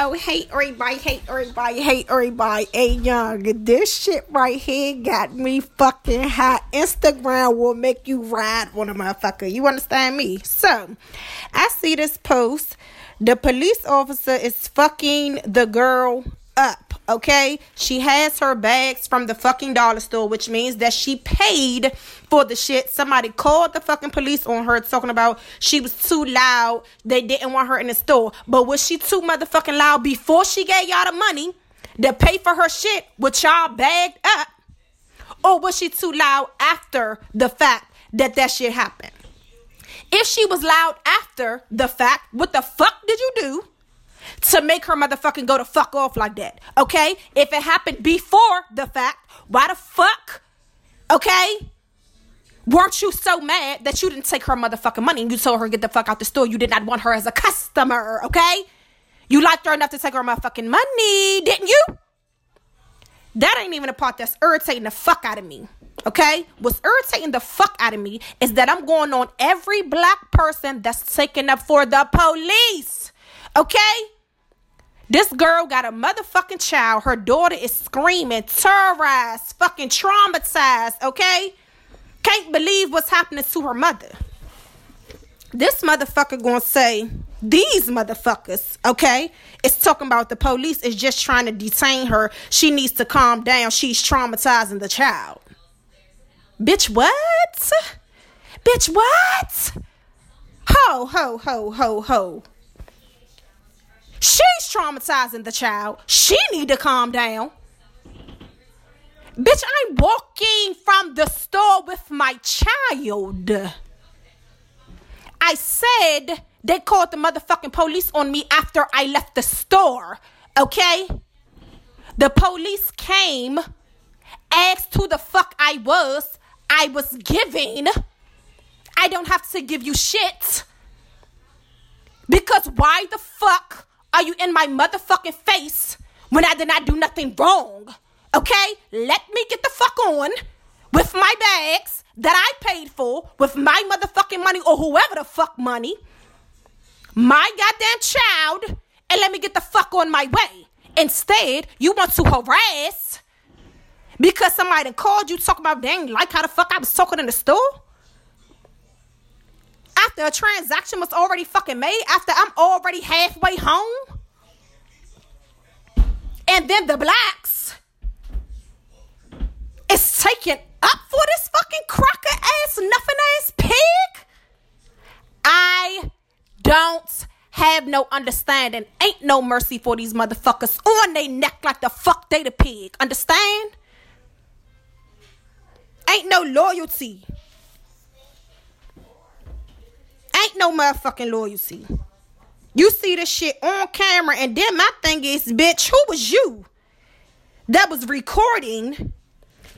Oh, hate everybody, hate everybody, hate everybody. Hey, young, this shit right here got me fucking hot. Instagram will make you ride on a motherfucker. You understand me? So, I see this post. The police officer is fucking the girl up okay? She has her bags from the fucking dollar store, which means that she paid for the shit. Somebody called the fucking police on her talking about she was too loud. They didn't want her in the store. But was she too motherfucking loud before she gave y'all the money to pay for her shit, which y'all bagged up? Or was she too loud after the fact that that shit happened? If she was loud after the fact, what the fuck did you do? To make her motherfucking go to fuck off like that. Okay? If it happened before the fact, why the fuck? Okay? Weren't you so mad that you didn't take her motherfucking money and you told her get the fuck out the store? You did not want her as a customer, okay? You liked her enough to take her motherfucking money, didn't you? That ain't even a part that's irritating the fuck out of me. Okay? What's irritating the fuck out of me is that I'm going on every black person that's taking up for the police. Okay? This girl got a motherfucking child. Her daughter is screaming, terrorized, fucking traumatized, okay? Can't believe what's happening to her mother. This motherfucker gonna say, these motherfuckers, okay? It's talking about the police is just trying to detain her. She needs to calm down. She's traumatizing the child. Bitch, what? Bitch, what? Ho, ho, ho, ho, ho. Traumatizing the child. She need to calm down. Bitch, I'm walking from the store with my child. I said they called the motherfucking police on me after I left the store. Okay? The police came, asked who the fuck I was. I was giving. I don't have to give you shit. Because why the fuck are you in my motherfucking face when I did not do nothing wrong? Okay? Let me get the fuck on with my bags that I paid for with my motherfucking money or whoever the fuck money, my goddamn child, and let me get the fuck on my way. Instead, you want to harass because somebody called you talking about dang like how the fuck I was talking in the store? After a transaction was already fucking made, after I'm already halfway home. And then the blacks is taking up for this fucking crocker ass, nothing ass pig. I don't have no understanding. Ain't no mercy for these motherfuckers on they neck like the fuck they the pig. Understand? Ain't no loyalty. Ain't no motherfucking loyalty. You see this shit on camera, and then my thing is, bitch, who was you that was recording?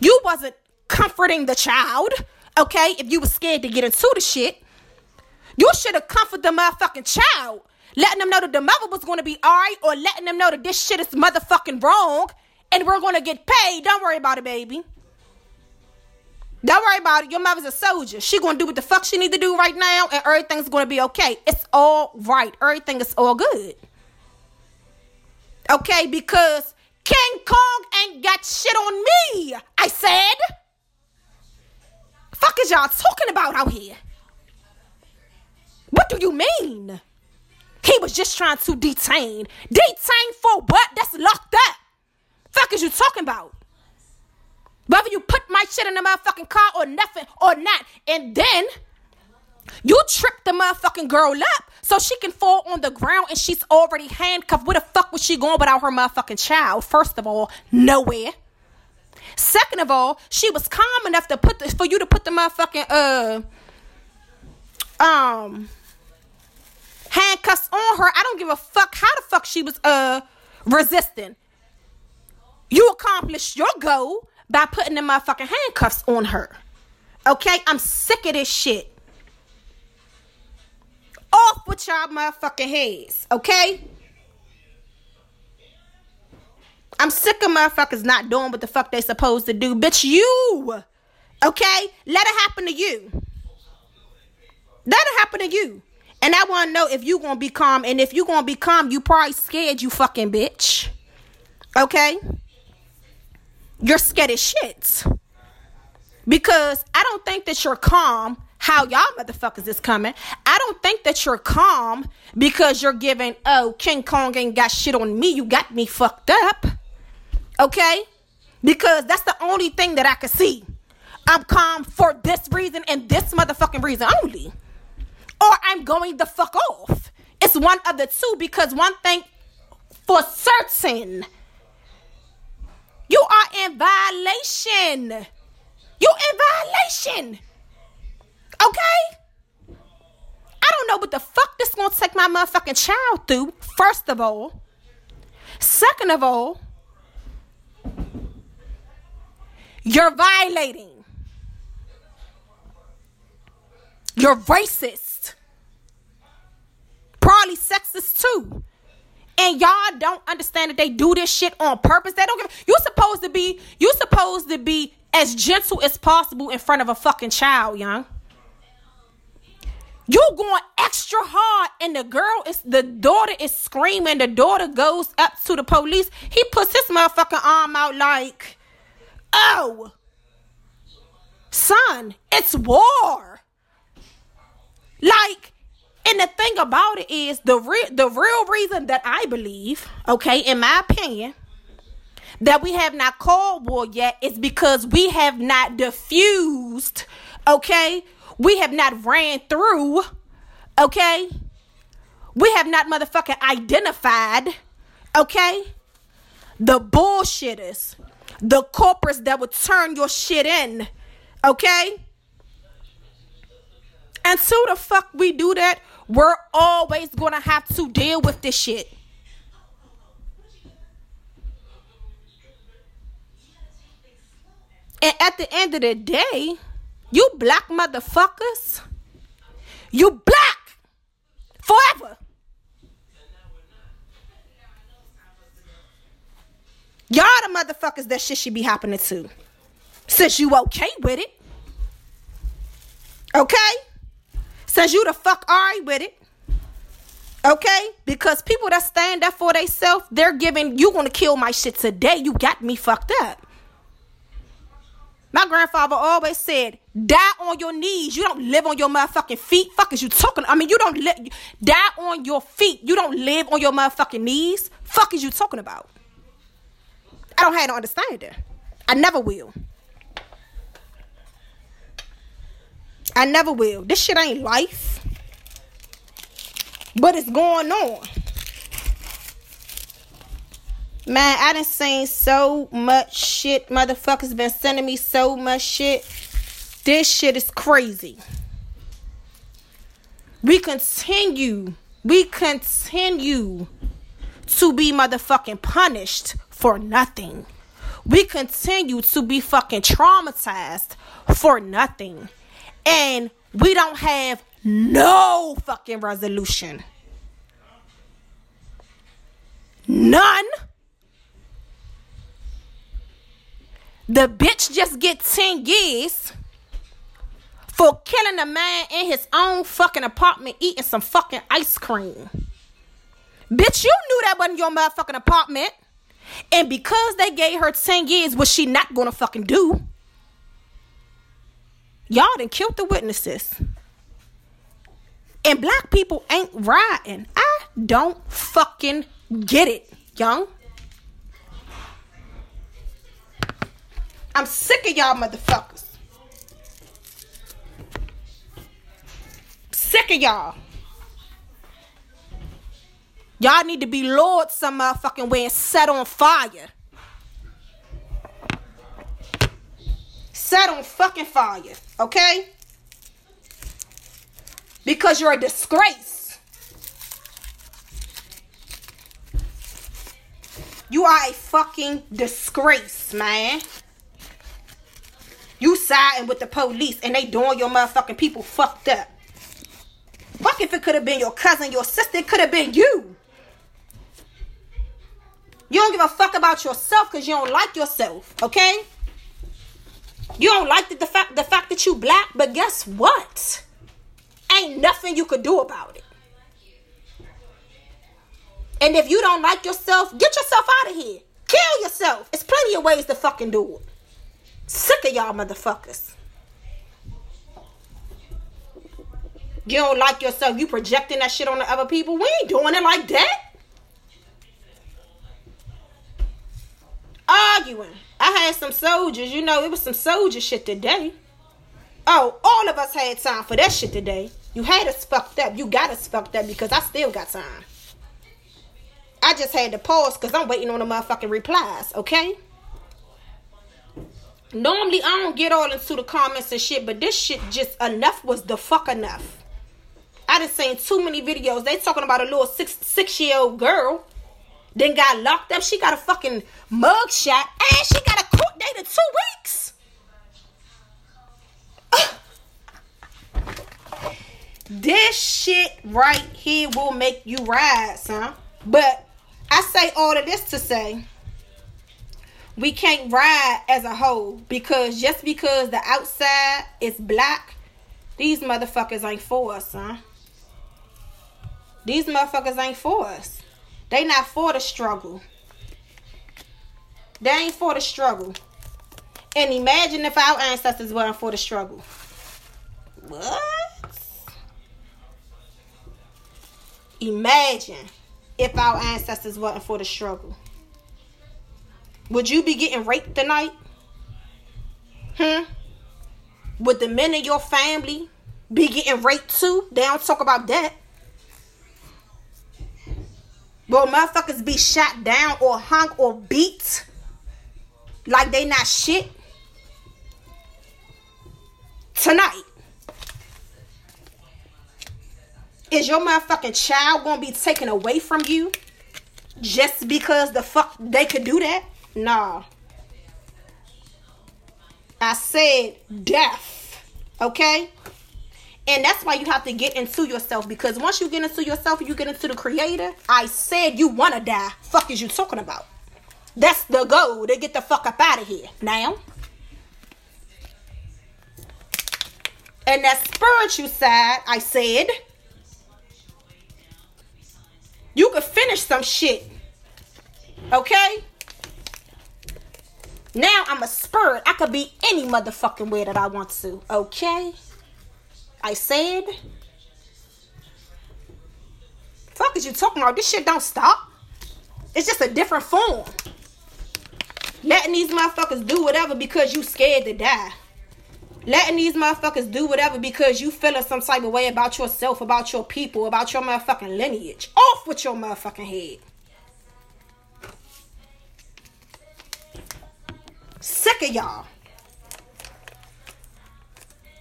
You wasn't comforting the child, okay? If you was scared to get into the shit, you should have comforted the motherfucking child, letting them know that the mother was gonna be alright, or letting them know that this shit is motherfucking wrong, and we're gonna get paid. Don't worry about it, baby. Don't worry about it. Your mother's a soldier. She gonna do what the fuck she need to do right now, and everything's gonna be okay. It's all right. Everything is all good. Okay, because King Kong ain't got shit on me. I said. Fuck is y'all talking about out here? What do you mean? He was just trying to detain. Detain for what? That's locked up. Fuck is you talking about? Whether you put my shit in the motherfucking car or nothing or not. And then you trip the motherfucking girl up so she can fall on the ground and she's already handcuffed. Where the fuck was she going without her motherfucking child? First of all, nowhere. Second of all, she was calm enough to put the, for you to put the motherfucking uh um handcuffs on her. I don't give a fuck how the fuck she was uh resisting. You accomplished your goal by putting the motherfucking handcuffs on her. Okay? I'm sick of this shit. Off with y'all motherfucking heads. Okay? I'm sick of motherfuckers not doing what the fuck they supposed to do. Bitch, you. Okay? Let it happen to you. Let it happen to you. And I want to know if you to be calm. And if you to be calm, you probably scared, you fucking bitch. Okay? You're scared as shit. Because I don't think that you're calm how y'all motherfuckers is coming. I don't think that you're calm because you're giving, oh, King Kong ain't got shit on me. You got me fucked up. Okay? Because that's the only thing that I can see. I'm calm for this reason and this motherfucking reason only. Or I'm going the fuck off. It's one of the two because one thing for certain, you are in violation. You in violation. Okay? I don't know what the fuck this gonna take my motherfucking child through, first of all. Second of all, you're violating. You're racist. Probably sexist too. And y'all don't understand that they do this shit on purpose. They don't give you supposed to be you supposed to be as gentle as possible in front of a fucking child, young. You going extra hard, and the girl is the daughter is screaming. The daughter goes up to the police. He puts his motherfucking arm out like, oh, son, it's war. Like, and the thing about it is the real the real reason that I believe, okay, in my opinion, that we have not called war yet is because we have not diffused, okay, we have not ran through, okay? We have not motherfucking identified, okay? The bullshitters, the corporates that would turn your shit in, okay? Until the fuck we do that, we're always gonna have to deal with this shit. And at the end of the day, you black motherfuckers, you black forever. Y'all the motherfuckers that shit should be happening to. Since you okay with it. Okay? Since you the fuck alright with it. Okay? Because people that stand up for themselves, they're giving you gonna kill my shit today. You got me fucked up. My grandfather always said, die on your knees. You don't live on your motherfucking feet. Fuck is you talking? I mean, you don't li- die on your feet. You don't live on your motherfucking knees. Fuck is you talking about? I don't have no understanding. I never will. I never will. This shit ain't life. But it's going on. Man, I done seen so much shit. Motherfuckers been sending me so much shit. This shit is crazy. We continue. We continue to be motherfucking punished for nothing. We continue to be fucking traumatized for nothing. And we don't have no fucking resolution. None. The bitch just get 10 years for killing a man in his own fucking apartment eating some fucking ice cream. Bitch, you knew that wasn't your motherfucking apartment. And because they gave her 10 years, what she not gonna fucking do? Y'all done killed the witnesses. And black people ain't riding. I don't fucking get it, young. I'm sick of y'all motherfuckers. Sick of y'all. Y'all need to be lord some motherfucking way and set on fire. Set on fucking fire, okay? Because you're a disgrace. You are a fucking disgrace, man. You siding with the police and they doing your motherfucking people fucked up. Fuck if it could have been your cousin, your sister, it could have been you. You don't give a fuck about yourself because you don't like yourself, okay? You don't like the, the fact the fact that you black, but guess what? Ain't nothing you could do about it. And if you don't like yourself, get yourself out of here. Kill yourself. It's plenty of ways to fucking do it. Sick of y'all motherfuckers. You don't like yourself, you projecting that shit on the other people. We ain't doing it like that. Arguing. I had some soldiers, you know, it was some soldier shit today. Oh, all of us had time for that shit today. You had us fucked up. You got us fucked up because I still got time. I just had to pause because I'm waiting on the motherfucking replies, okay? Normally I don't get all into the comments and shit, but this shit just enough was the fuck enough. I done seen too many videos. They talking about a little six six year old girl. Then got locked up. She got a fucking mug shot. And she got a court date in two weeks. this shit right here will make you rise, huh? But I say all of this to say we can't ride as a whole because just because the outside is black, these motherfuckers ain't for us, huh? These motherfuckers ain't for us. They not for the struggle. They ain't for the struggle. And imagine if our ancestors weren't for the struggle. What? Imagine if our ancestors weren't for the struggle. Would you be getting raped tonight? Hmm? Would the men in your family be getting raped too? They don't talk about that. Will motherfuckers be shot down or hung or beat like they not shit? Tonight. Is your motherfucking child gonna be taken away from you just because the fuck they could do that? Nah. I said death. Okay? And that's why you have to get into yourself because once you get into yourself, you get into the creator. I said you want to die. Fuck is you talking about? That's the goal to get the fuck up out of here. Now. And that spiritual side, I said, you could finish some shit. Okay? Now I'm a spirit. I could be any motherfucking way that I want to. Okay? I said. Fuck is you talking about? This shit don't stop. It's just a different form. Letting these motherfuckers do whatever because you scared to die. Letting these motherfuckers do whatever because you feeling some type of way about yourself, about your people, about your motherfucking lineage. Off with your motherfucking head. Sick of y'all.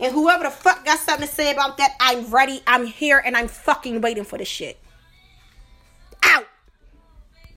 And whoever the fuck got something to say about that, I'm ready, I'm here, and I'm fucking waiting for the shit.